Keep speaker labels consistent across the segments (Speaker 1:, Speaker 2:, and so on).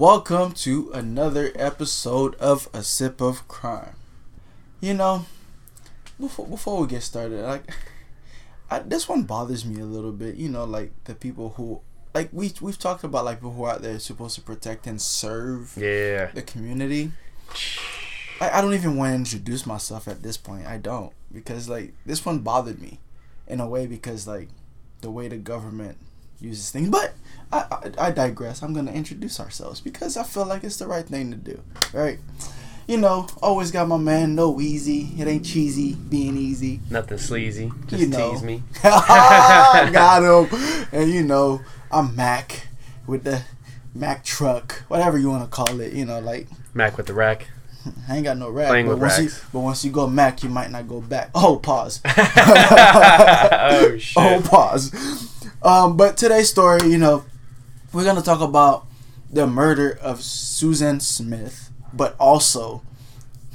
Speaker 1: welcome to another episode of A Sip of Crime. You know, before before we get started, like I, this one bothers me a little bit. You know, like the people who like we we've talked about like people who are out there supposed to protect and serve
Speaker 2: Yeah.
Speaker 1: the community. I, I don't even want to introduce myself at this point. I don't because like this one bothered me in a way because like the way the government uses things. But I, I, I digress. I'm gonna introduce ourselves because I feel like it's the right thing to do. Right? You know, always got my man. No easy. It ain't cheesy being easy.
Speaker 2: Nothing sleazy. Just
Speaker 1: You know.
Speaker 2: tease me.
Speaker 1: got him. And you know, I'm Mack with the Mack truck, whatever you want to call it. You know, like
Speaker 2: Mack with the rack.
Speaker 1: I ain't got no rack.
Speaker 2: Playing
Speaker 1: but
Speaker 2: with
Speaker 1: once you, but once you go Mack, you might not go back. Oh, pause.
Speaker 2: Oh, oh shit.
Speaker 1: oh, pause. Um, but today's story, you know, we're gonna talk about the murder of Susan Smith, but also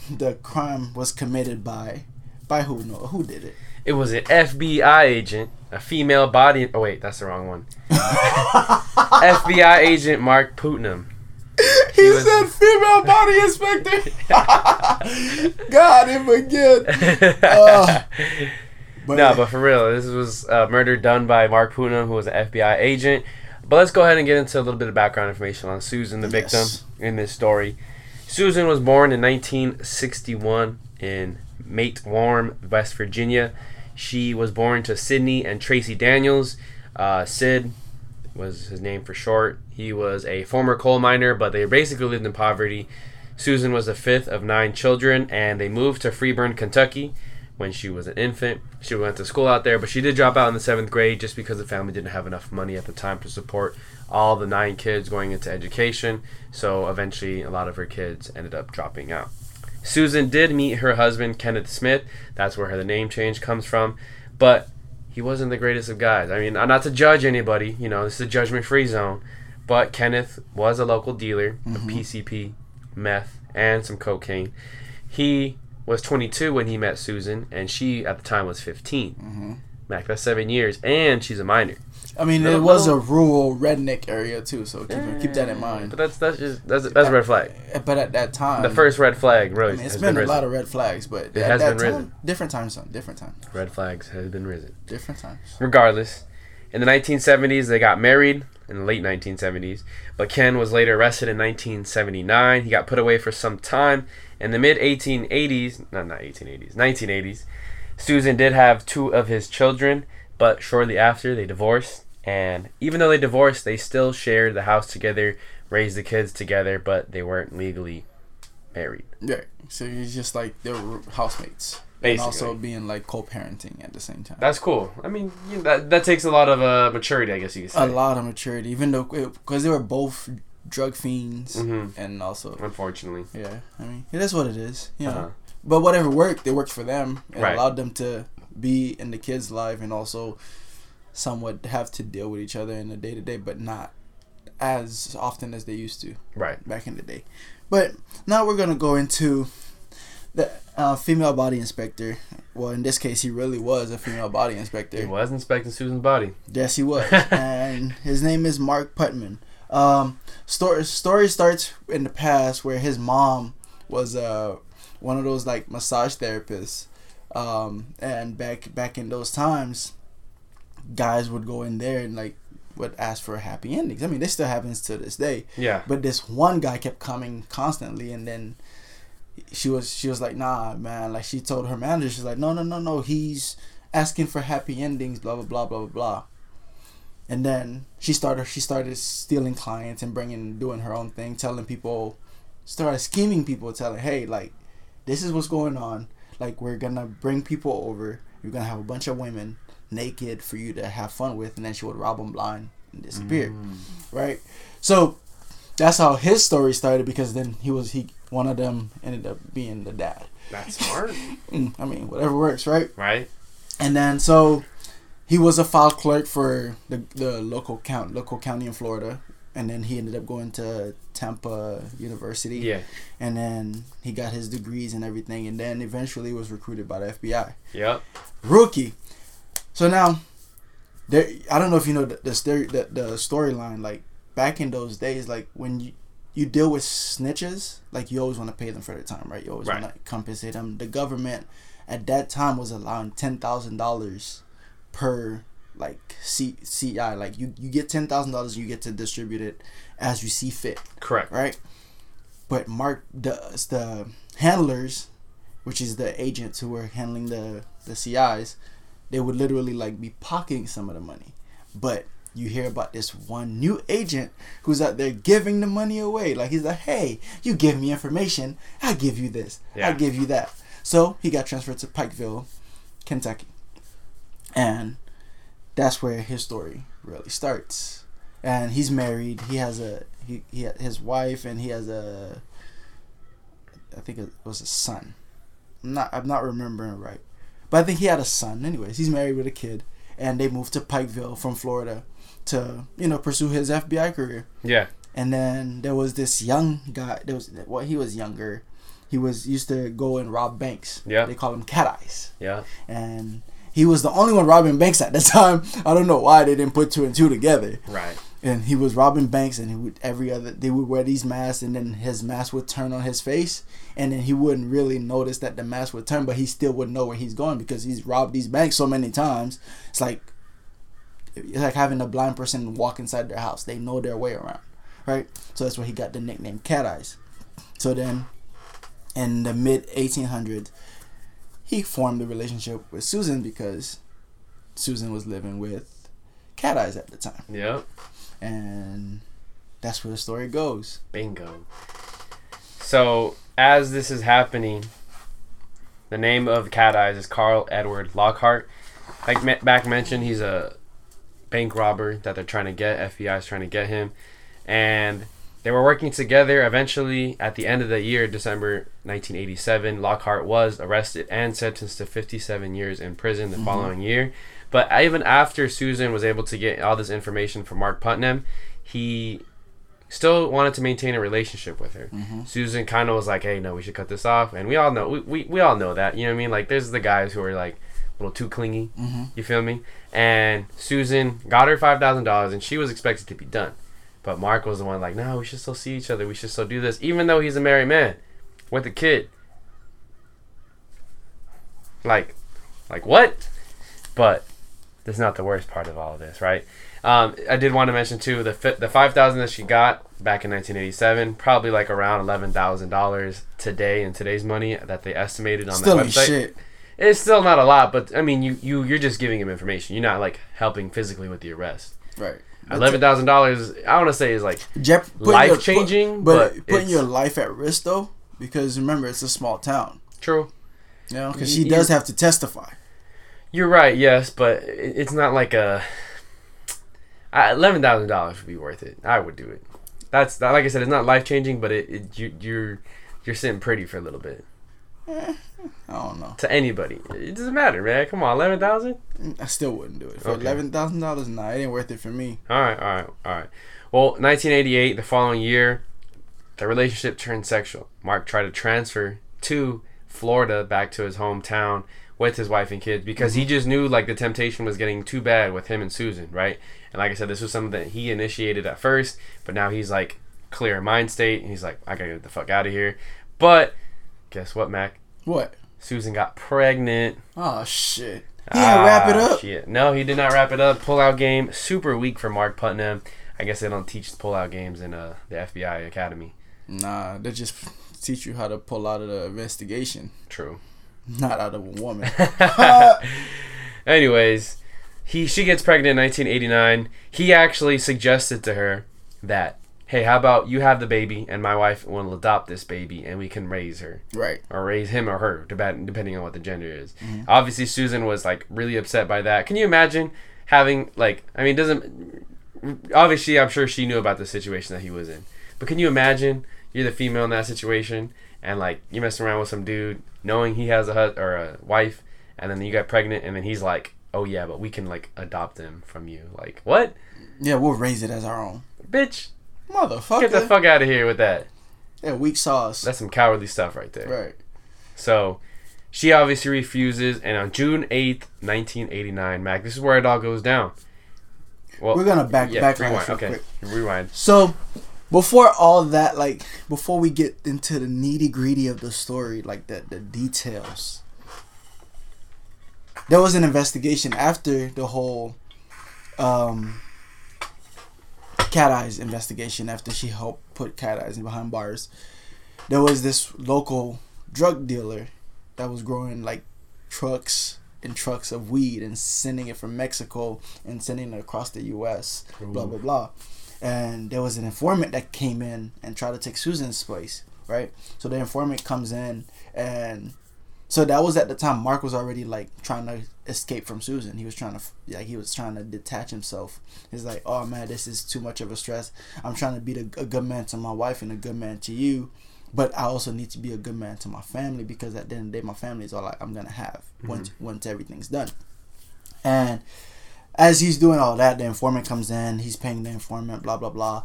Speaker 1: the crime was committed by by who? No, who did it?
Speaker 2: It was an FBI agent, a female body. Oh wait, that's the wrong one. FBI agent Mark Putnam.
Speaker 1: He
Speaker 2: was-
Speaker 1: said female body inspector. Got him again. Uh, But,
Speaker 2: no, but for real, this was a murder done by Mark Putnam, who was an FBI agent. But let's go ahead and get into a little bit of background information on Susan, the victim,
Speaker 1: Yes.
Speaker 2: in this story. Susan was born in 1961 in Matewan, West Virginia. She was born to Sidney and Tracy Daniels. Uh, Sid was his name for short. He was a former coal miner, but they basically lived in poverty. Susan was the fifth of nine children, and they moved to Freeburn, Kentucky when she was an infant. She went to school out there, but she did drop out in the seventh grade just because the family didn't have enough money at the time to support all the nine kids going into education. So eventually, a lot of her kids ended up dropping out. Susan did meet her husband, Kenneth Smith. That's where her the name change comes from. But he wasn't the greatest of guys. I mean, uh, not to judge anybody, you know, this is a judgment free zone. But Kenneth was a local dealer of mm-hmm. PCP, meth, and some cocaine. He was 22 when he met Susan, and she at the time was 15. Mm-hmm. Mack, that's seven years, and she's a minor.
Speaker 1: I mean, it
Speaker 2: Little-
Speaker 1: was a rural redneck area too, so keep, keep that in
Speaker 2: But
Speaker 1: mind.
Speaker 2: that's that's just that's that's a red flag.
Speaker 1: Uh, but at that time,
Speaker 2: The first red flag really
Speaker 1: I mean, it's
Speaker 2: has
Speaker 1: been,
Speaker 2: been,
Speaker 1: a lot of red flags, but
Speaker 2: It
Speaker 1: at
Speaker 2: has
Speaker 1: that
Speaker 2: been
Speaker 1: time,
Speaker 2: risen.
Speaker 1: different times, son, different times,
Speaker 2: red flags has been risen.
Speaker 1: different times.
Speaker 2: Regardless, in the 1970s they got married in the late 1970s, but Ken was later arrested in 1979. He got put away for some time. In the mid 1880s, no, not 1880s, 1980s, Susan did have two of his children, but shortly after they divorced. And even though they divorced, they still shared the house together, raised the kids together, but they weren't legally married.
Speaker 1: Yeah, so it's just like they were housemates,
Speaker 2: Basically.
Speaker 1: and also being like co-parenting at the same time.
Speaker 2: That's cool. I mean, you know, that that takes a lot of uh, maturity, I guess you could say.
Speaker 1: a lot of maturity, even though because they were both drug fiends,
Speaker 2: Mhm.
Speaker 1: and also
Speaker 2: Unfortunately.
Speaker 1: yeah, I mean it is what it is, you know.
Speaker 2: Uh-huh.
Speaker 1: But whatever worked, it worked for them. It
Speaker 2: Right.
Speaker 1: allowed them to be in the kids' life and also somewhat have to deal with each other in the day to day, but not as often as they used to
Speaker 2: Right.
Speaker 1: back in the day. But now we're gonna go into the uh, female body inspector. Well, in this case, he really was a female body inspector.
Speaker 2: He was inspecting Susan's body.
Speaker 1: Yes, he was, and his name is Mark Putnam. Um, story story starts in the past where his mom was uh one of those like massage therapists, um, and back back in those times, guys would go in there and like would ask for happy endings. I mean, this still happens to this day.
Speaker 2: Yeah.
Speaker 1: But this one guy kept coming constantly, and then she was she was like, "Nah, man." Like she told her manager, she's like, "No, no, no, no. He's asking for happy endings." Blah blah blah blah blah blah. And then she started she started stealing clients and bringing doing her own thing, telling people, started scheming people, telling, "Hey, like, this is what's going on. Like, we're gonna bring people over. You're gonna have a bunch of women naked for you to have fun with," and then she would rob them blind and disappear mm. right? So that's how his story started because then he was he one of them ended up being the dad.
Speaker 2: That's smart.
Speaker 1: Mm, I mean, whatever works, right?
Speaker 2: right?
Speaker 1: And then so he was a file clerk for the the local count local county in Florida, and then he ended up going to Tampa University.
Speaker 2: Yeah.
Speaker 1: And then he got his degrees and everything, and then eventually was recruited by the FBI.
Speaker 2: Yep.
Speaker 1: Rookie. So now, there. I don't know if you know the story the, the storyline. Like back in those days, like when you you deal with snitches, like you always want to pay them for their time, right? You always
Speaker 2: Right.
Speaker 1: want to compensate them. The government at that time was allowing ten thousand dollars per like C- CI. Like you, you get ten thousand dollars, you get to distribute it as you see fit,
Speaker 2: Correct.
Speaker 1: right? But Mark the the handlers, which is the agents who were handling the the CIs, they would literally like be pocketing some of the money. But you hear about this one new agent who's out there giving the money away. Like he's like, hey, you give me information, I give you this,
Speaker 2: Yeah.
Speaker 1: I give you that. So he got transferred to Pikeville, Kentucky, and that's where his story really starts. And he's married. He has a he, he his wife, and he has a I think it was a son. I'm not I'm not remembering right, but I think he had a son. Anyways, he's married with a kid, and they moved to Pikeville from Florida to you know pursue his FBI career.
Speaker 2: Yeah.
Speaker 1: And then there was this young guy. There was well, he was younger. He was used to go and rob banks.
Speaker 2: Yeah.
Speaker 1: They call him Cat Eyes,
Speaker 2: Yeah.
Speaker 1: and he was the only one robbing banks at the time. I don't know why they didn't put two and two together.
Speaker 2: Right.
Speaker 1: And he was robbing banks, and he would every other they would wear these masks, and then his mask would turn on his face, and then he wouldn't really notice that the mask would turn, but he still would know where he's going because he's robbed these banks so many times. It's like it's like having a blind person walk inside their house. They know their way around, right? So that's where he got the nickname Cat Eyes. So then, in the mid 1800s, he formed a relationship with Susan because Susan was living with Cat Eyes at the time,
Speaker 2: Yeah.
Speaker 1: and that's where the story goes.
Speaker 2: Bingo. So as this is happening, the name of Cat Eyes is Carl Edward Lockhart. Like me- back mentioned, he's a bank robber that they're trying to get. FBI is trying to get him, and they were working together. Eventually, at the end of the year, December 1987, Lockhart was arrested and sentenced to 57 years in prison the mm-hmm. following year. But even after Susan was able to get all this information from Mark Putnam, he still wanted to maintain a relationship with her. Mm-hmm. Susan kind of was like, "Hey, no, we should cut this off." And we all know, we, we, we all know that. You know what I mean? Like, there's the guys who are like a little too clingy.
Speaker 1: Mhm.
Speaker 2: You feel me? And Susan got her five thousand dollars, and she was expected to be done. But Mark was the one like, "No, we should still see each other. We should still do this, even though he's a married man with a kid." Like, like what? But that's not the worst part of all of this, right? Um, I did want to mention too the fi- the five thousand that she got back in 1987, probably like around eleven thousand dollars today in today's money that they estimated on
Speaker 1: Still ain't
Speaker 2: website.
Speaker 1: shit.
Speaker 2: It's still not a lot, but I mean, you you you're just giving him information. You're not like helping physically with the arrest.
Speaker 1: Right.
Speaker 2: Eleven thousand dollars, I want to say is like
Speaker 1: Jep- putting your-
Speaker 2: life changing,
Speaker 1: put-
Speaker 2: but,
Speaker 1: but, putting your life at risk though, because remember it's a small town.
Speaker 2: true.
Speaker 1: You know, because she
Speaker 2: you-
Speaker 1: does have to testify.
Speaker 2: You're right, yes, but it's not like a. Eleven thousand dollars would be worth it. I would do it. That's like I said, it's not life changing, but it, it you, you're you're sitting pretty for a little bit eh,
Speaker 1: I don't know.
Speaker 2: to anybody. It doesn't matter, man. Come on, eleven thousand.
Speaker 1: I still wouldn't do it for
Speaker 2: Okay.
Speaker 1: eleven thousand dollars. Nah, it ain't worth it for me.
Speaker 2: All right, all right, all right. Well, 1988, the following year, the relationship turned sexual. Mark tried to transfer to Florida back to his hometown with his wife and kids because he mm-hmm. just knew like the temptation was getting too bad with him and Susan, right? And like I said, this was something that he initiated at first, but now he's like clear mind state and he's like, I gotta get the fuck out of here. But guess what, Mack?
Speaker 1: What?
Speaker 2: Susan got pregnant.
Speaker 1: Oh shit. He didn't wrap it
Speaker 2: Ah,
Speaker 1: up.
Speaker 2: shit. No, he did not wrap it up. Pull out game, super weak for Mark Putnam. I guess they don't teach pull out games in uh, the FBI Academy.
Speaker 1: Nah, they just teach you how to pull out of the investigation,
Speaker 2: True.
Speaker 1: not out of a woman.
Speaker 2: Anyways, he she gets pregnant in 1989. He actually suggested to her that, hey, how about you have the baby and my wife will adopt this baby and we can raise her
Speaker 1: right.
Speaker 2: or raise him or her, depending on what the gender is. Mm-hmm. Obviously, Susan was like really upset by that. Can you imagine having like? I mean, doesn't obviously I'm sure she knew about the situation that he was in, but can you imagine you're the female in that situation and like you're messing around with some dude knowing he has a hus- or a wife, and then you get pregnant and then he's like, oh yeah, but we can like adopt him from you. Like what,
Speaker 1: Yeah, we'll raise it as our own.
Speaker 2: bitch?
Speaker 1: Motherfucker.
Speaker 2: Get the fuck out of here with that.
Speaker 1: Yeah, weak sauce.
Speaker 2: That's some cowardly stuff right there.
Speaker 1: right.
Speaker 2: So she obviously refuses, and on June 8th, 1989, Mack, this is where it all goes down. Well,
Speaker 1: We're gonna back
Speaker 2: yeah,
Speaker 1: back
Speaker 2: rewind. Okay,
Speaker 1: quick.
Speaker 2: rewind.
Speaker 1: So, before all that, like before we get into the nitty gritty of the story, like the the details, there was an investigation after the whole um cat eyes investigation after she helped put cat eyes behind bars. There was this local drug dealer that was growing like trucks and trucks of weed and sending it from Mexico and sending it across the US blah blah blah. And there was an informant that came in and tried to take Susan's place right? So the informant comes in and so that was at the time Mark was already like trying to escape from Susan. He was trying to like he was trying to detach himself. He's like, "Oh man, this is too much of a stress. I'm trying to be a, a good man to my wife and a good man to you, but I also need to be a good man to my family because at the end of the day, my family is all like I'm gonna have mm-hmm. once once everything's done." And as he's doing all that, the informant comes in. He's paying the informant. Blah blah blah.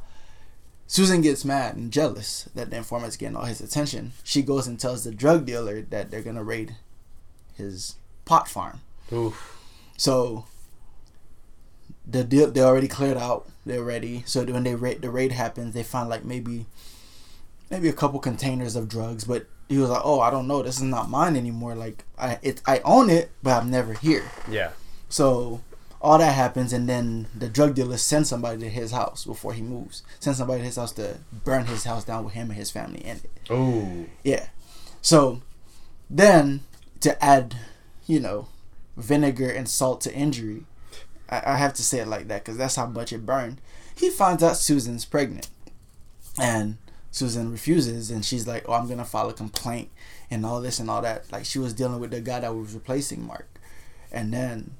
Speaker 1: Susan gets mad and jealous that the informant's getting all his attention. She goes and tells the drug dealer that they're gonna raid his pot farm. Oof. So the deal they already cleared out. They're ready. So when they raid the raid happens, they find like maybe maybe a couple containers of drugs. But he was like, "Oh, I don't know. This is not mine anymore. Like I it I own it, but I'm never here."
Speaker 2: Yeah.
Speaker 1: So all that happens and then the drug dealer sends somebody to his house before he moves. Sends somebody to his house to burn his house down with him and his family in it.
Speaker 2: Oh.
Speaker 1: Yeah. So then to add you know vinegar and salt to injury i, I have to say it like that because that's how much it burned. He finds out susan's pregnant. And susan refuses and she's like oh i'm gonna file a complaint and all this and all that. Like she was dealing with the guy that was replacing mark. And then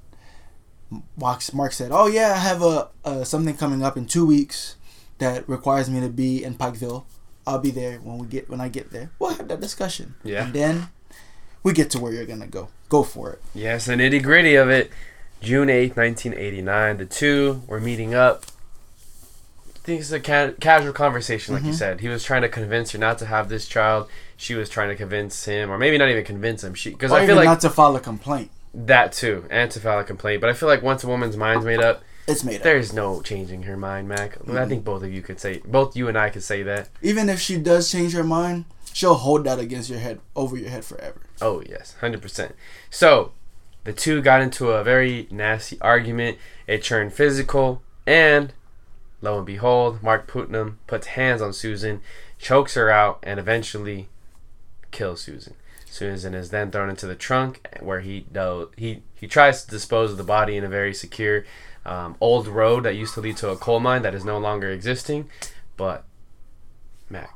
Speaker 1: Mark, Mark said, "Oh yeah, I have a, a something coming up in two weeks that requires me to be in Pikeville. I'll be there when we get when I get there. We'll have that discussion.
Speaker 2: Yeah,
Speaker 1: and then we get to where you're gonna go. Go for it.
Speaker 2: Yes, the nitty gritty of it. June eighth, nineteen eighty nine. The two were meeting up. I think it's a ca- casual conversation, like mm-hmm. you said. He was trying to convince her not to have this child. She was trying to convince him, or maybe not even convince him. She because I feel like
Speaker 1: not to file a complaint.
Speaker 2: That too, and to file a complaint. But I feel like once a woman's mind's made up,
Speaker 1: it's made up.
Speaker 2: There's no changing her mind, Mack. Mm-hmm. I think both of you could say, both you and I could say that.
Speaker 1: Even if she does change her mind, she'll hold that against your head, over your head forever.
Speaker 2: Oh yes, hundred percent. So, the two got into a very nasty argument. It turned physical, and lo and behold, Mark Putnam puts hands on Susan, chokes her out, and eventually kills Susan. Susan is then thrown into the trunk, where he he he tries to dispose of the body in a very secure um, old road that used to lead to a coal mine that is no longer existing. But Mack,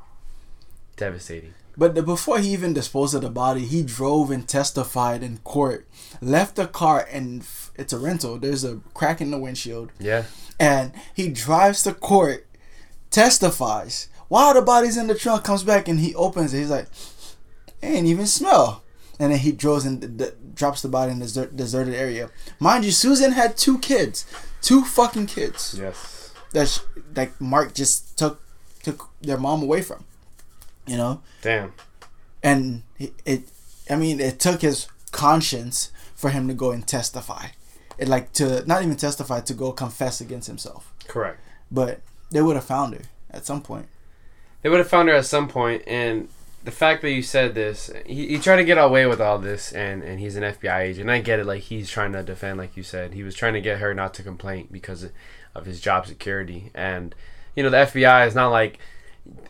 Speaker 2: devastating.
Speaker 1: But the, before he even disposed of the body, he drove and testified in court. Left the car and it's a rental. There's a crack in the windshield.
Speaker 2: Yeah.
Speaker 1: And he drives to court, testifies. While the body's in the trunk, comes back and he opens it. He's like, ain't even smell. And then he draws and d- drops the body in the desert- deserted area. Mind you, Susan had two kids, two fucking kids.
Speaker 2: Yes.
Speaker 1: That sh- that Mark just took took their mom away from. You know.
Speaker 2: Damn.
Speaker 1: And it, it, I mean, it took his conscience for him to go and testify. It like to not even testify to go confess against himself.
Speaker 2: Correct.
Speaker 1: But they would have found her at some point.
Speaker 2: They would have found her at some point, and the fact that you said this, he, he tried to get away with all this, and, and he's an FBI agent. I get it, like he's trying to defend, like you said, he was trying to get her not to complain because of his job security. And you know, the FBI is not like,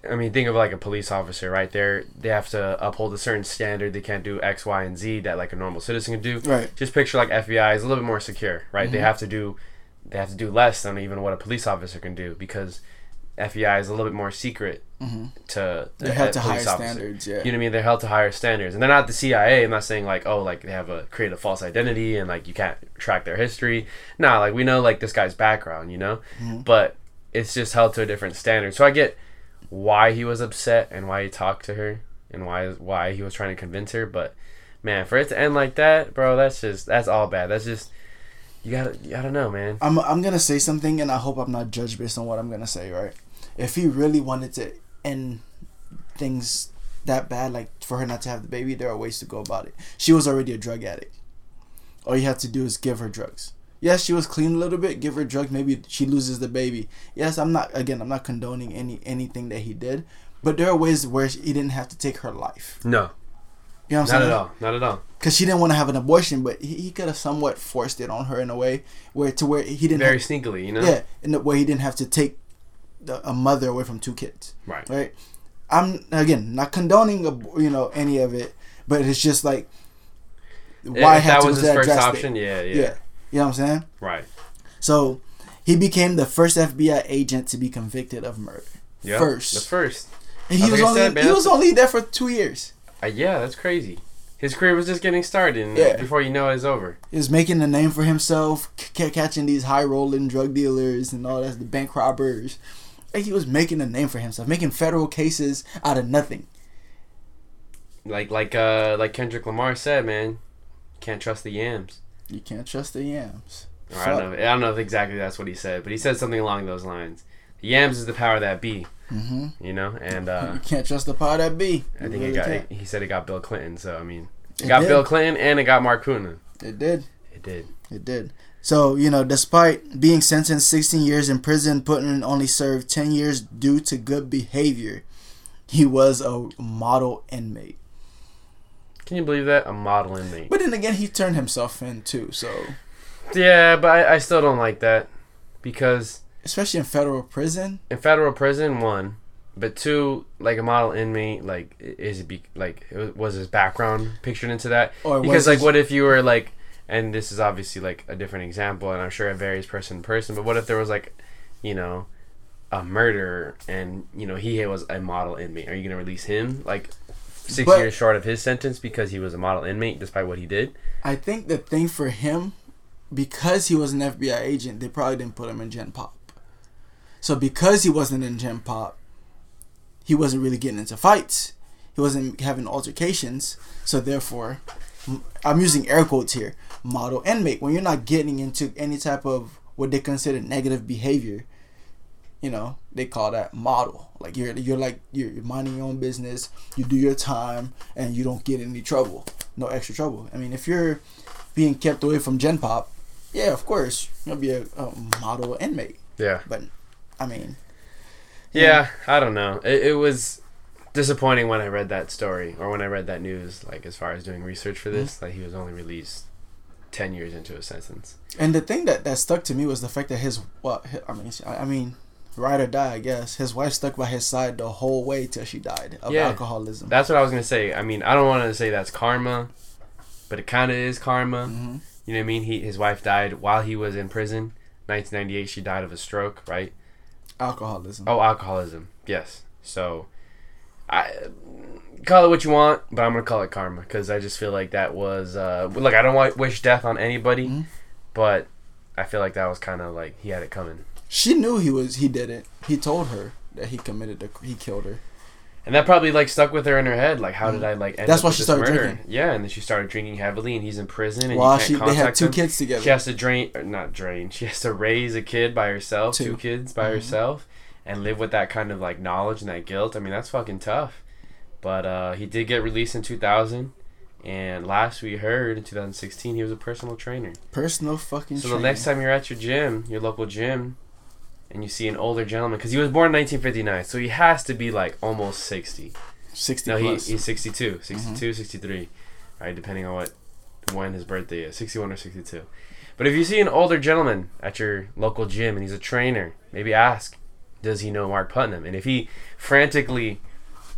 Speaker 2: I mean, think of like a police officer, right? There, they have to uphold a certain standard. They can't do X, Y, and Z that like a normal citizen can do.
Speaker 1: Right.
Speaker 2: Just picture like FBI is a little bit more secure, right? Mm-hmm. They have to do, they have to do less than even what a police officer can do because FBI is a little bit more secret mm-hmm. to
Speaker 1: they're held to higher officer. standards. Yeah,
Speaker 2: you know what I mean. They're held to higher standards, and they're not the CIA. I'm not saying like oh like they have a create a false identity and like you can't track their history. Nah, like we know like this guy's background, you know, mm-hmm. but it's just held to a different standard. So I get why he was upset and why he talked to her and why why he was trying to convince her, but man, for it to end like that, bro, that's just that's all bad. That's just you gotta I don't know, man.
Speaker 1: I'm I'm gonna say something, and I hope I'm not judged based on what I'm gonna say, right? if he really wanted to end things that bad, like for her not to have the baby, there are ways to go about it. She was already a drug addict. All you have to do is give her drugs. Yes, she was clean a little bit. Give her drugs, maybe she loses the baby. Yes, I'm not. Again, I'm not condoning any anything that he did, but there are ways where he didn't have to take her life.
Speaker 2: No,
Speaker 1: You know what I'm saying?
Speaker 2: Not at all. Not at all.
Speaker 1: Because she didn't want to have an abortion, but he, he could have somewhat forced it on her in a way where to where he didn't.
Speaker 2: Very
Speaker 1: have,
Speaker 2: sneakily, you know.
Speaker 1: yeah, in the way he didn't have to take the, a mother away from two kids.
Speaker 2: Right.
Speaker 1: Right. I'm again not condoning ab- you know any of it, but it's just like why
Speaker 2: if
Speaker 1: have
Speaker 2: that
Speaker 1: to
Speaker 2: was his
Speaker 1: that
Speaker 2: first
Speaker 1: drastic?
Speaker 2: option, yeah, yeah,
Speaker 1: Yeah. You know what I'm saying?
Speaker 2: Right.
Speaker 1: So he became the first FBI agent to be convicted of murder.
Speaker 2: Yeah.
Speaker 1: First.
Speaker 2: The first.
Speaker 1: And he was only
Speaker 2: said, man,
Speaker 1: he was only there for two years.
Speaker 2: Uh, yeah, that's crazy. His career was just getting started, and
Speaker 1: Yeah.
Speaker 2: before you know it, it's over.
Speaker 1: He was making a name for himself, c- catching these high rolling drug dealers and all that, the bank robbers. Like he was making a name for himself, making federal cases out of nothing.
Speaker 2: Like like uh like Kendrick Lamar said, man, can't trust the yams.
Speaker 1: You can't trust the yams.
Speaker 2: Or I don't know. I don't know if exactly that's what he said, but he said something along those lines. The yams is the power that be,
Speaker 1: Mm-hmm.
Speaker 2: you know. And uh,
Speaker 1: you can't trust the power that be.
Speaker 2: I think
Speaker 1: really
Speaker 2: it got.
Speaker 1: can't.
Speaker 2: He said it got Bill Clinton. So I mean, it,
Speaker 1: It
Speaker 2: got
Speaker 1: did.
Speaker 2: Bill Clinton and it got Mark Putnam.
Speaker 1: It did.
Speaker 2: It did.
Speaker 1: It did. So, you know, despite being sentenced 16 years in prison, Putnam only served 10 years due to good behavior. He was a model inmate.
Speaker 2: Can you believe that? A model inmate.
Speaker 1: But then again, he turned himself in too. So,
Speaker 2: Yeah, but I, I still don't like that because
Speaker 1: especially in federal prison,
Speaker 2: in federal prison, one, but two, like a model inmate, like is it be like was- his background pictured into that?
Speaker 1: or
Speaker 2: Because like,
Speaker 1: his-
Speaker 2: what if you were like, and this is obviously like a different example, and I'm sure it varies person to person. But what if there was like, you know, a murder, and you know he was a model inmate? Are you gonna release him like six
Speaker 1: But-
Speaker 2: years short of his sentence because he was a model inmate despite what he did?
Speaker 1: I think the thing for him, because he was an FBI agent, they probably didn't put him in Gen Pop. So because he wasn't in Gen Pop, he wasn't really getting into fights. He wasn't having altercations. So therefore, I'm using air quotes here. Model inmate. When you're not getting into any type of what they consider negative behavior, you know, they call that model. Like you're you're like you're minding your own business. You do your time and you don't get any trouble. No extra trouble. I mean, if you're being kept away from Gen Pop, yeah, of course you'll be a, a model inmate.
Speaker 2: Yeah.
Speaker 1: But I mean,
Speaker 2: Yeah, I don't know. It, it was disappointing when I read that story or when I read that news. Like as far as doing research for this, that he was only released ten years into his sentence.
Speaker 1: And the thing that, that stuck to me was the fact that his well, I mean, I mean, ride or die, I guess. His wife stuck by his side the whole way till she died of
Speaker 2: Yeah.
Speaker 1: alcoholism.
Speaker 2: That's what I was gonna say. I mean, I don't want to say that's karma, but it kind of is karma.
Speaker 1: hmm
Speaker 2: You know what I mean? He his wife died while he was in prison. 1998, she died of a stroke. Right?
Speaker 1: Alcoholism.
Speaker 2: Oh, alcoholism. Yes. So, I call it what you want, but I'm gonna call it karma because I just feel like that was uh, look. I don't want wish death on anybody,
Speaker 1: Mhm.
Speaker 2: but I feel like that was kind of like he had it coming,
Speaker 1: She knew he was he did it. He told her that he committed the he killed her.
Speaker 2: and that probably like stuck with her in her head. Like, how did I like? End.
Speaker 1: That's why she started
Speaker 2: murder?
Speaker 1: drinking.
Speaker 2: Yeah, and then she started drinking heavily, and he's in prison, and can't
Speaker 1: she they had two
Speaker 2: him.
Speaker 1: kids together.
Speaker 2: She has to drain, not drain. She has to raise a kid by herself, two,
Speaker 1: Two.
Speaker 2: kids by
Speaker 1: Mhm.
Speaker 2: herself, and live with that kind of like knowledge and that guilt. I mean, that's fucking tough. But uh, he did get released in 2000, and last we heard in 2016 he was a personal trainer.
Speaker 1: Personal fucking.
Speaker 2: So the next time you're at your gym, your local gym, and you see an older gentleman, because he was born in 1959, so he has to be like almost 60.
Speaker 1: sixty
Speaker 2: No, he, he's 62, 62, 63, right? Depending on what when his birthday is, 61 or 62. But if you see an older gentleman at your local gym and he's a trainer, maybe ask, does he know Mark Putnam? And if he frantically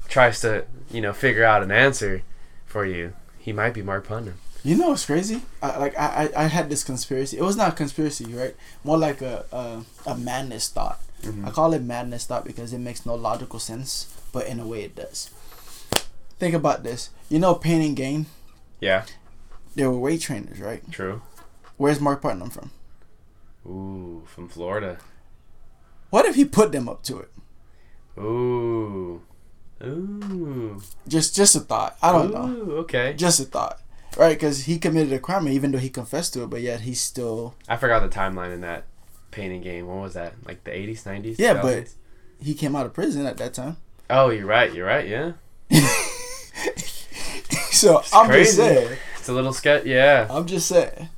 Speaker 2: tries to, you know, figure out an answer for you, he might be Mark Putnam.
Speaker 1: You know what's crazy? I, like I, I I had this conspiracy. It was not a conspiracy, right? More like a a, a madness thought. Mm-hmm. I call it madness thought because it makes no logical sense, but in a way it does. Think about this. You know, Pain and Gain.
Speaker 2: Yeah,
Speaker 1: They were weight trainers, right?
Speaker 2: true.
Speaker 1: Where's Mark Putnam from?
Speaker 2: Ooh, from Florida.
Speaker 1: What if he put them up to it?
Speaker 2: Ooh. Ooh.
Speaker 1: Just just a thought. I don't know.
Speaker 2: Okay.
Speaker 1: Just a thought, right? Because he committed a crime, even though he confessed to it, but yet he's still
Speaker 2: I forgot the timeline in that Pain and Gain. What was that? Like the 80s, 90s?
Speaker 1: Yeah, but- he came out of prison at that time.
Speaker 2: Oh, you're right. You're right. Yeah.
Speaker 1: so I'm
Speaker 2: crazy.
Speaker 1: just saying.
Speaker 2: It's a little sketch. Yeah.
Speaker 1: I'm just saying.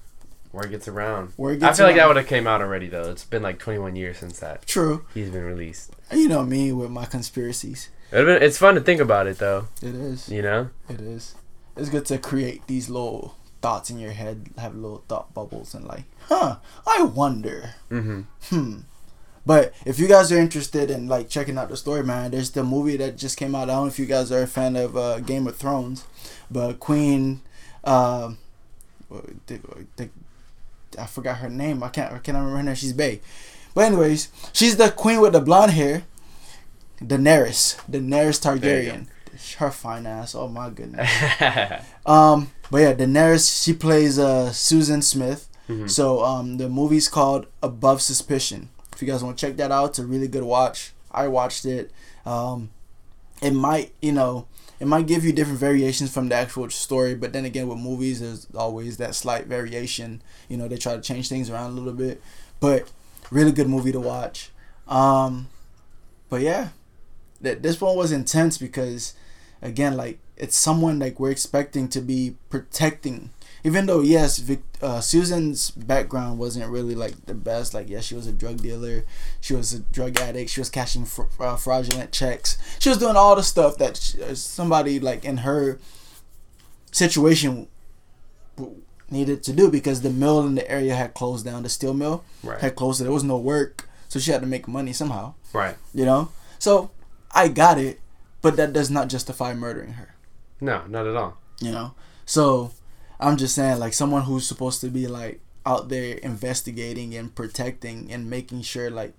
Speaker 2: Word gets around.
Speaker 1: Word
Speaker 2: I
Speaker 1: gets
Speaker 2: feel like that would have came out already though. It's been like 21 years since that
Speaker 1: True.
Speaker 2: he's been released.
Speaker 1: You know me with my conspiracies.
Speaker 2: It's fun to think about it though.
Speaker 1: It is.
Speaker 2: You know.
Speaker 1: It is. It's good to create these little thoughts in your head, have little thought bubbles, and like, huh? I wonder.
Speaker 2: Mm-hmm.
Speaker 1: Hmm. But if you guys are interested in like checking out the story, man, there's the movie that just came out. I don't know if you guys are a fan of uh, Game of Thrones, but Queen, uh, the, the, I forgot her name. I can't. I can't remember her name. She's Bay. But anyways, she's the queen with the blonde hair. Daenerys, Daenerys Targaryen. Her fine ass. Oh my goodness. Um, but yeah, Daenerys. She plays uh Susan Smith.
Speaker 2: Mhm.
Speaker 1: So um, the movie's called Above Suspicion. If you guys want to check that out, it's a really good watch. I watched it. Um, it might, you know, it might give you different variations from the actual story, but then again, with movies, there's always that slight variation. You know, they try to change things around a little bit, but really good movie to watch. Um, but yeah, that this one was intense because, again, like it's someone like we're expecting to be protecting even though yes Vic, uh, susan's background wasn't really like the best. Like yes she was a drug dealer. She was a drug addict. She was cashing fr- uh, fraudulent checks. She was doing all the stuff that she, uh, somebody like in her situation w- needed to do because the mill in the area had closed down. The steel mill
Speaker 2: right.
Speaker 1: had closed there was no work. So she had to make money somehow.
Speaker 2: Right.
Speaker 1: you know? So i got it but that does not justify murdering her.
Speaker 2: No, not at all.
Speaker 1: you know? So i'm just saying like someone who's supposed to be like out there investigating and protecting and making sure like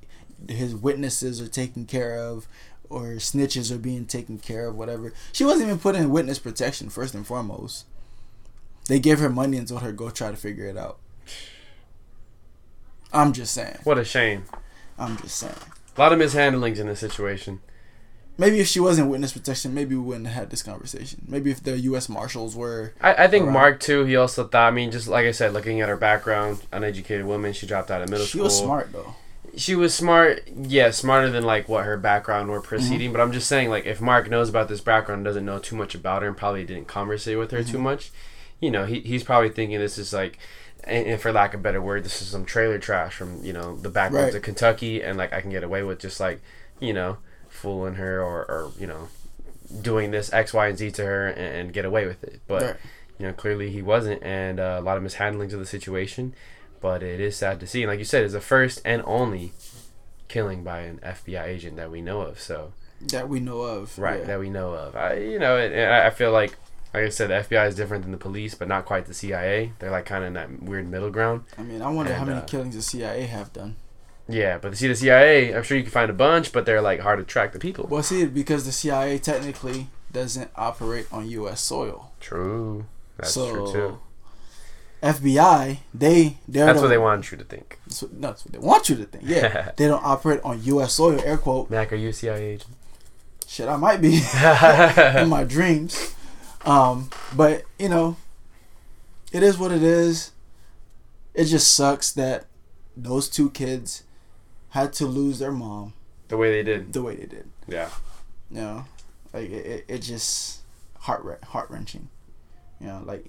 Speaker 1: his witnesses are taken care of or snitches are being taken care of whatever. She wasn't even put in witness protection first and foremost. They gave her money and told her go try to figure it out. I'm just saying.
Speaker 2: What a shame.
Speaker 1: i'm just saying.
Speaker 2: A lot of mishandlings in this situation.
Speaker 1: Maybe if she was in witness protection maybe we wouldn't have had this conversation maybe if the u.s marshals were
Speaker 2: I, I think
Speaker 1: Alright.
Speaker 2: Mark too. He also thought. I mean, just like I said, looking at her background, uneducated woman. She dropped out of middle
Speaker 1: she
Speaker 2: school.
Speaker 1: She was smart though
Speaker 2: She was smart. Yeah, smarter than like what her background or proceeding.
Speaker 1: Mm-hmm.
Speaker 2: But I'm just saying, like, if Mark knows about this background, doesn't know too much about her, and probably didn't conversate with her too
Speaker 1: Mm-hmm.
Speaker 2: much, you know, he, he's probably thinking this is like. And for lack of a better word, this is some trailer trash from you know the backwoods
Speaker 1: Right.
Speaker 2: of Kentucky, and like I can get away with just like you know fooling her or, or you know doing this X, Y, and Z to her and, and get away with it. But
Speaker 1: Right.
Speaker 2: you know, clearly he wasn't, and uh, a lot of mishandlings of the situation. But it is sad to see, and like you said, it's the first and only killing by an FBI agent that we know of. So
Speaker 1: that we know of
Speaker 2: right,
Speaker 1: yeah.
Speaker 2: that we know of. I, you know, it, and I feel like, like I said, the FBI is different than the police, but not quite the CIA. They're like kind of in that weird middle ground.
Speaker 1: I mean, I wonder how many
Speaker 2: uh,
Speaker 1: killings the CIA have done.
Speaker 2: Yeah, but see, the CIA, I'm sure you can find a bunch, but they're like hard to track the people.
Speaker 1: Well, see, because the CIA technically doesn't operate on U.S. soil.
Speaker 2: True, that's
Speaker 1: so,
Speaker 2: true too.
Speaker 1: FBI, they they're
Speaker 2: That's
Speaker 1: the,
Speaker 2: what they want you to think.
Speaker 1: That's what, no, that's what they want you to think. Yeah, they don't operate on U.S. soil. Air quote.
Speaker 2: Mack, are you a CIA agent?
Speaker 1: Shit, I might be in my dreams. Um, but you know, it is what it is. It just sucks that those two kids had to lose their mom
Speaker 2: the way they did.
Speaker 1: the way they did.
Speaker 2: Yeah.
Speaker 1: You know, like it, it, it just heart heart wrenching. You know, like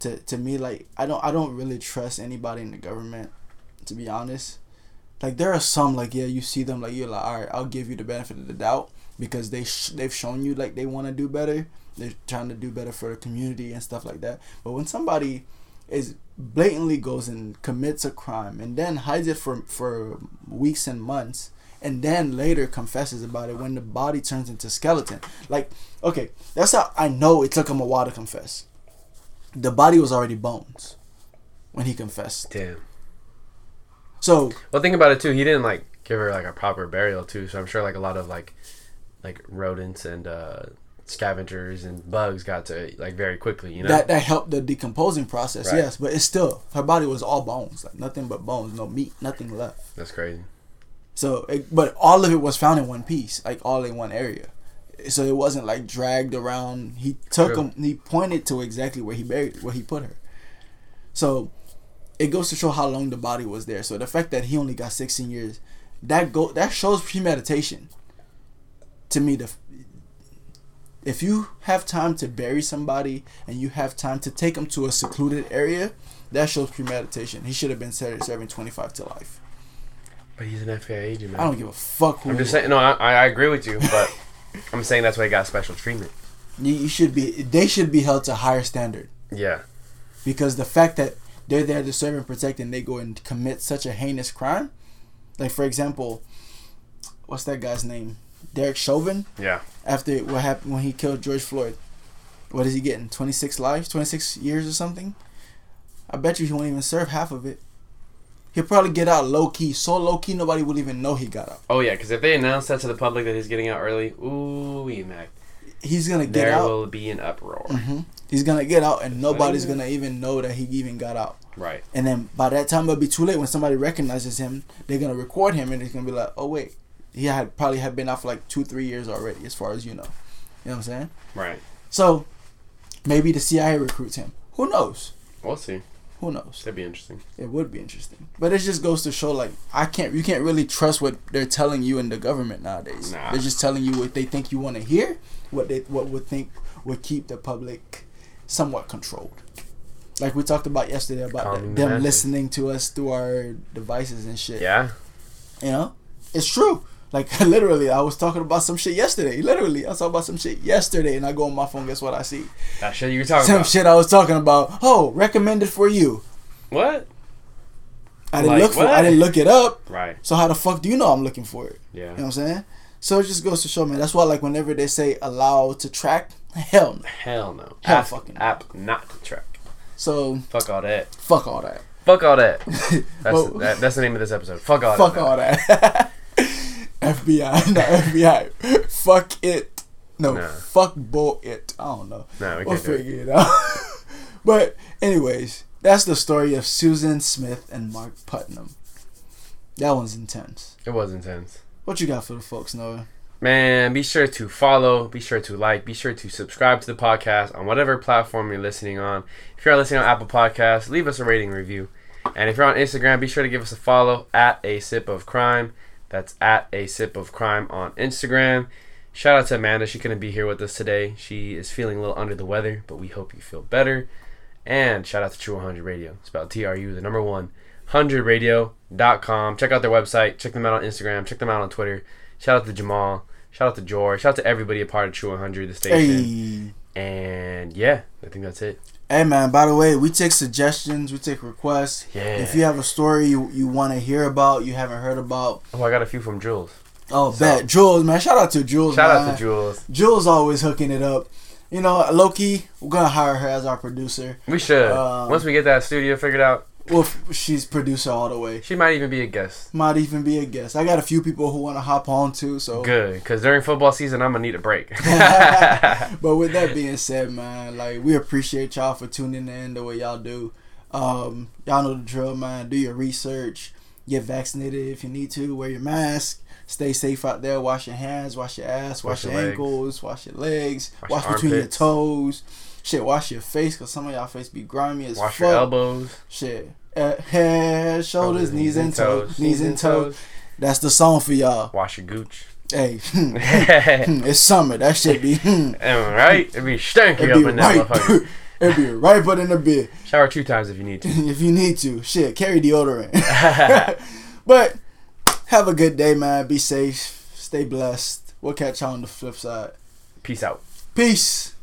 Speaker 1: to to me, like I don't I don't really trust anybody in the government. To be honest, like there are some like yeah you see them like you're like all right I'll give you the benefit of the doubt because they sh- they've shown you like they want to do better. They're trying to do better for the community and stuff like that. But when somebody is blatantly goes and commits a crime and then hides it for for weeks and months and then later confesses about it when the body turns into skeleton. Like, okay, that's how I know it took him a while to confess. The body was already bones when he confessed.
Speaker 2: Damn.
Speaker 1: So
Speaker 2: Well, think about it too. He didn't like give her like a proper burial too. So I'm sure like a lot of like like rodents and uh, scavengers and bugs got to it, like very quickly. You know.
Speaker 1: that that helped the decomposing process,
Speaker 2: Right.
Speaker 1: yes. But it's still her body was all bones, like nothing but bones, no meat, nothing left.
Speaker 2: That's crazy.
Speaker 1: So, it, but all of it was found in one piece, like all in one area. So it wasn't like dragged around. He took
Speaker 2: True.
Speaker 1: him. He pointed to exactly where he buried, where he put her. So, it goes to show how long the body was there. So the fact that he only got 16 years, that go that shows premeditation. To me, the if you have time to bury somebody and you have time to take them to a secluded area, That shows premeditation. He should have been ser- serving 25 to life.
Speaker 2: But he's an FBI agent, man.
Speaker 1: I don't give a fuck who.
Speaker 2: I'm just saying. No, I, I agree with you, but I'm saying that's why he got special treatment.
Speaker 1: You, you should be. They should be held to a higher standard
Speaker 2: Yeah.
Speaker 1: because the fact that they're there to serve and protect, and they go and commit such a heinous crime, like for example, what's that guy's name? Derek Chauvin.
Speaker 2: Yeah.
Speaker 1: After what happened when he killed George Floyd, what is he getting? 26 lives, 26 years or something. I bet you he won't even serve half of it. He'll probably get out low key, so low key nobody would even know he got out.
Speaker 2: Oh yeah, because if they announce that to the public that he's getting out early, ooh, we Mack,
Speaker 1: He's gonna get
Speaker 2: there
Speaker 1: out.
Speaker 2: There will be an uproar.
Speaker 1: hmm He's gonna get out, and nobody's gonna even know that he even got out.
Speaker 2: Right.
Speaker 1: And then by that time it'll be too late. When somebody recognizes him, they're gonna record him, and it's gonna be like, oh wait, he had probably had been out for like two, three years already, as far as you know. You know what I'm saying?
Speaker 2: Right.
Speaker 1: So maybe the CIA recruits him. Who knows?
Speaker 2: We'll see.
Speaker 1: Who knows?
Speaker 2: That'd be interesting.
Speaker 1: It would be interesting, but it just goes to show like I can't. You can't really trust what they're telling you in the government nowadays.
Speaker 2: Nah.
Speaker 1: They're just telling you what they think you want to hear, what they what would think would keep the public somewhat controlled. Like we talked about yesterday about
Speaker 2: Calming
Speaker 1: the,
Speaker 2: the
Speaker 1: them listening to us through our devices and shit.
Speaker 2: Yeah.
Speaker 1: You know, it's true. Like literally, I was talking about some shit yesterday. Literally, I was talking about some shit yesterday, and I go on my phone. Guess what I see?
Speaker 2: That shit you were talking
Speaker 1: Some
Speaker 2: about.
Speaker 1: Some shit I was talking about. Oh, recommended for you.
Speaker 2: What?
Speaker 1: I didn't
Speaker 2: Like
Speaker 1: look for. I didn't look it up.
Speaker 2: Right.
Speaker 1: So how the fuck do you know I'm looking for it?
Speaker 2: Yeah.
Speaker 1: You know what I'm saying? So it just goes to show, man. That's why, like, whenever they say allow to track, hell no.
Speaker 2: Hell no.
Speaker 1: Hell
Speaker 2: app,
Speaker 1: fucking
Speaker 2: app not to track.
Speaker 1: So
Speaker 2: Fuck all that.
Speaker 1: fuck all that.
Speaker 2: Fuck all that. That's that, that's the name of this episode. Fuck all
Speaker 1: fuck
Speaker 2: that.
Speaker 1: Fuck all that. FBI, not FBI. fuck it. No,
Speaker 2: Nah.
Speaker 1: fuck bull it. I don't know.
Speaker 2: No, we
Speaker 1: we'll
Speaker 2: can't do it.
Speaker 1: figure it out. but anyways, that's the story of Susan Smith and Mark Putnam. That one's intense.
Speaker 2: It was intense.
Speaker 1: What you got for the folks, Noah?
Speaker 2: Man, be sure to follow, be sure to like, be sure to subscribe to the podcast on whatever platform you're listening on. If you're listening on Apple Podcasts, leave us a rating review. And if you're on Instagram, be sure to give us a follow at a sip of crime. That's at a sip of crime on Instagram. Shout out to Amanda. She couldn't be here with us today. She is feeling a little under the weather, but we hope you feel better. And shout out to True 100 Radio. It's spelled T R U, the number one, 100radio.com. Check out their website. Check them out on Instagram. Check them out on Twitter. Shout out to Jamal. Shout out to George. Shout out to everybody a part of True 100, the station.
Speaker 1: Hey.
Speaker 2: And yeah, I think that's it.
Speaker 1: Hey man, by the way, we take suggestions, we take requests.
Speaker 2: Yeah.
Speaker 1: If you have a story you, you want to hear about, you haven't heard about,
Speaker 2: Oh, I got a few from Jules.
Speaker 1: oh,
Speaker 2: So-
Speaker 1: bet Jules, man. Shout out to Jules.
Speaker 2: Shout out to Jules.
Speaker 1: Jules always hooking it up. You know, Loki, we're gonna hire her as our producer.
Speaker 2: We should.
Speaker 1: Um,
Speaker 2: Once we get that studio figured out,
Speaker 1: Well, she's producer all the way.
Speaker 2: she might even be a guest.
Speaker 1: Might even be a guest. I got a few people who want to hop on too. So
Speaker 2: Good, because during football season, I'm gonna need a break.
Speaker 1: but with that being said, man, like we appreciate y'all for tuning in the way y'all do. Um, y'all know the drill, man. Do your research. Get vaccinated if you need to. Wear your mask. Stay safe out there. Wash your hands. Wash your ass. Wash,
Speaker 2: Wash your
Speaker 1: your ankles. Wash your legs.
Speaker 2: Wash
Speaker 1: Wash,
Speaker 2: your
Speaker 1: between your toes. Shit, wash your face because some of y'all face be grimy as
Speaker 2: Wash
Speaker 1: fuck.
Speaker 2: Wash your elbows,
Speaker 1: Shit. Uh, head, shoulders, knees, and toes. Knees and toes. That's the song for y'all.
Speaker 2: Wash your gooch.
Speaker 1: Hey,
Speaker 2: hmm, hmm,
Speaker 1: it's summer. That shit be.
Speaker 2: Hmm. Right? It'd be stanky
Speaker 1: It'd
Speaker 2: up
Speaker 1: be
Speaker 2: in that motherfucker.
Speaker 1: It'd be right but in the bed.
Speaker 2: Shower two times if you need to.
Speaker 1: if you need to. Shit, carry deodorant. but have a good day, man. Be safe. Stay blessed. We'll catch y'all on the flip side.
Speaker 2: Peace out.
Speaker 1: Peace.